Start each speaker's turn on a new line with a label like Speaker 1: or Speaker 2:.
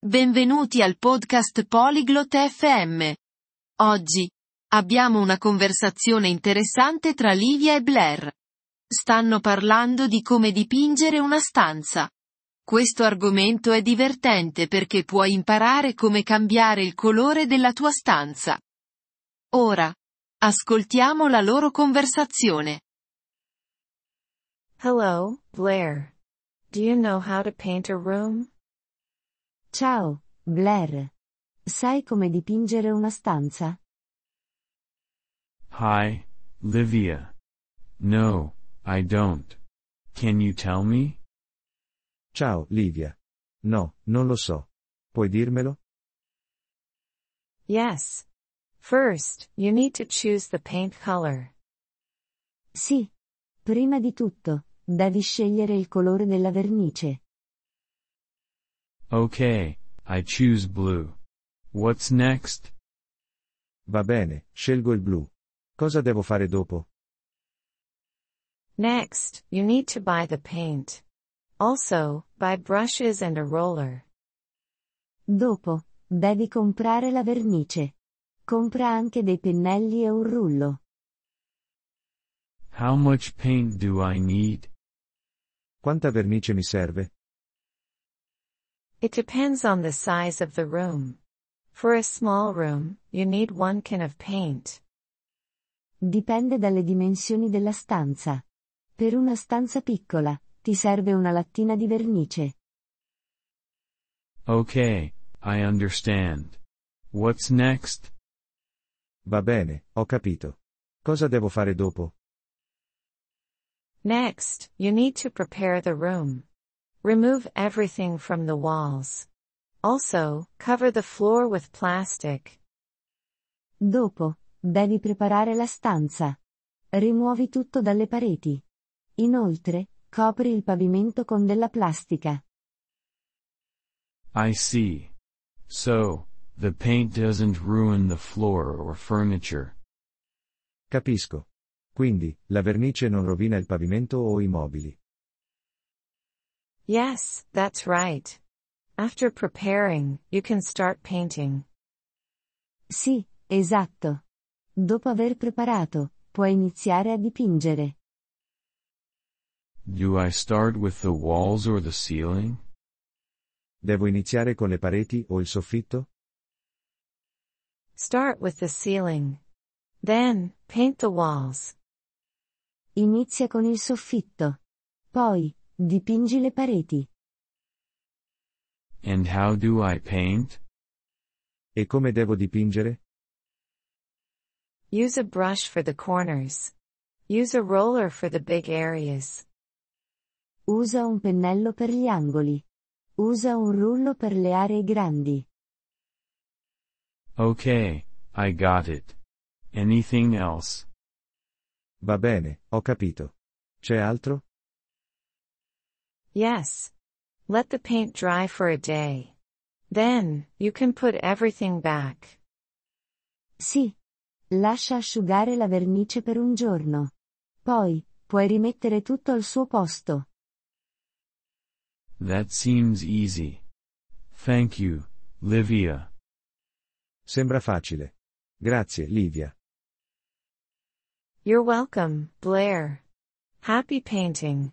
Speaker 1: Benvenuti al podcast Polyglot FM. Oggi abbiamo una conversazione interessante tra Livia e Blair. Stanno parlando di come dipingere una stanza. Questo argomento è divertente perché puoi imparare come cambiare il colore della tua stanza. Ora, ascoltiamo la loro conversazione.
Speaker 2: Hello, Blair. Do you know how to paint a room?
Speaker 3: Ciao, Blair. Sai come dipingere una stanza?
Speaker 4: Hi, Livia. No, I don't. Can you tell me?
Speaker 5: Ciao, Livia. No, non lo so. Puoi dirmelo?
Speaker 2: Yes. First, you need to choose the paint color.
Speaker 3: Sì. Prima di tutto, devi scegliere il colore della vernice.
Speaker 4: Okay, I choose blue. What's next?
Speaker 5: Va bene, scelgo il blu. Cosa devo fare dopo?
Speaker 2: Next, you need to buy the paint. Also, buy brushes and a roller.
Speaker 3: Dopo, devi comprare la vernice. Compra anche dei pennelli e un rullo.
Speaker 4: How much paint do I need?
Speaker 5: Quanta vernice mi serve?
Speaker 2: It depends on the size of the room. For a small room, you need one can of paint.
Speaker 3: Dipende dalle dimensioni della stanza. Per una stanza piccola, ti serve una lattina di vernice.
Speaker 4: Okay, I understand. What's next?
Speaker 5: Va bene, ho capito. Cosa devo fare dopo?
Speaker 2: Next, you need to prepare the room. Remove everything from the walls. Also, cover the floor with plastic.
Speaker 3: Dopo, devi preparare la stanza. Rimuovi tutto dalle pareti. Inoltre, copri il pavimento con della plastica.
Speaker 4: I see. So, the paint doesn't ruin the floor or furniture.
Speaker 5: Capisco. Quindi, la vernice non rovina il pavimento o i mobili.
Speaker 2: Yes, that's right. After preparing, you can start painting.
Speaker 3: Sì, esatto. Dopo aver preparato, puoi iniziare a dipingere.
Speaker 4: Do I start with the walls or the ceiling?
Speaker 5: Devo iniziare con le pareti o il soffitto?
Speaker 2: Start with the ceiling. Then, paint the walls.
Speaker 3: Inizia con il soffitto. Poi, dipingi le pareti.
Speaker 4: And how do I paint?
Speaker 5: E come devo dipingere?
Speaker 2: Use a brush for the corners. Use a roller for the big areas.
Speaker 3: Usa un pennello per gli angoli. Usa un rullo per le aree grandi.
Speaker 4: Okay, I got it. Anything else?
Speaker 5: Va bene, ho capito. C'è altro?
Speaker 2: Yes. Let the paint dry for a day. Then, you can put everything back.
Speaker 3: Sì. Lascia asciugare la vernice per un giorno. Poi, puoi rimettere tutto al suo posto.
Speaker 4: That seems easy. Thank you, Livia.
Speaker 5: Sembra facile. Grazie, Livia.
Speaker 2: You're welcome, Blair. Happy painting.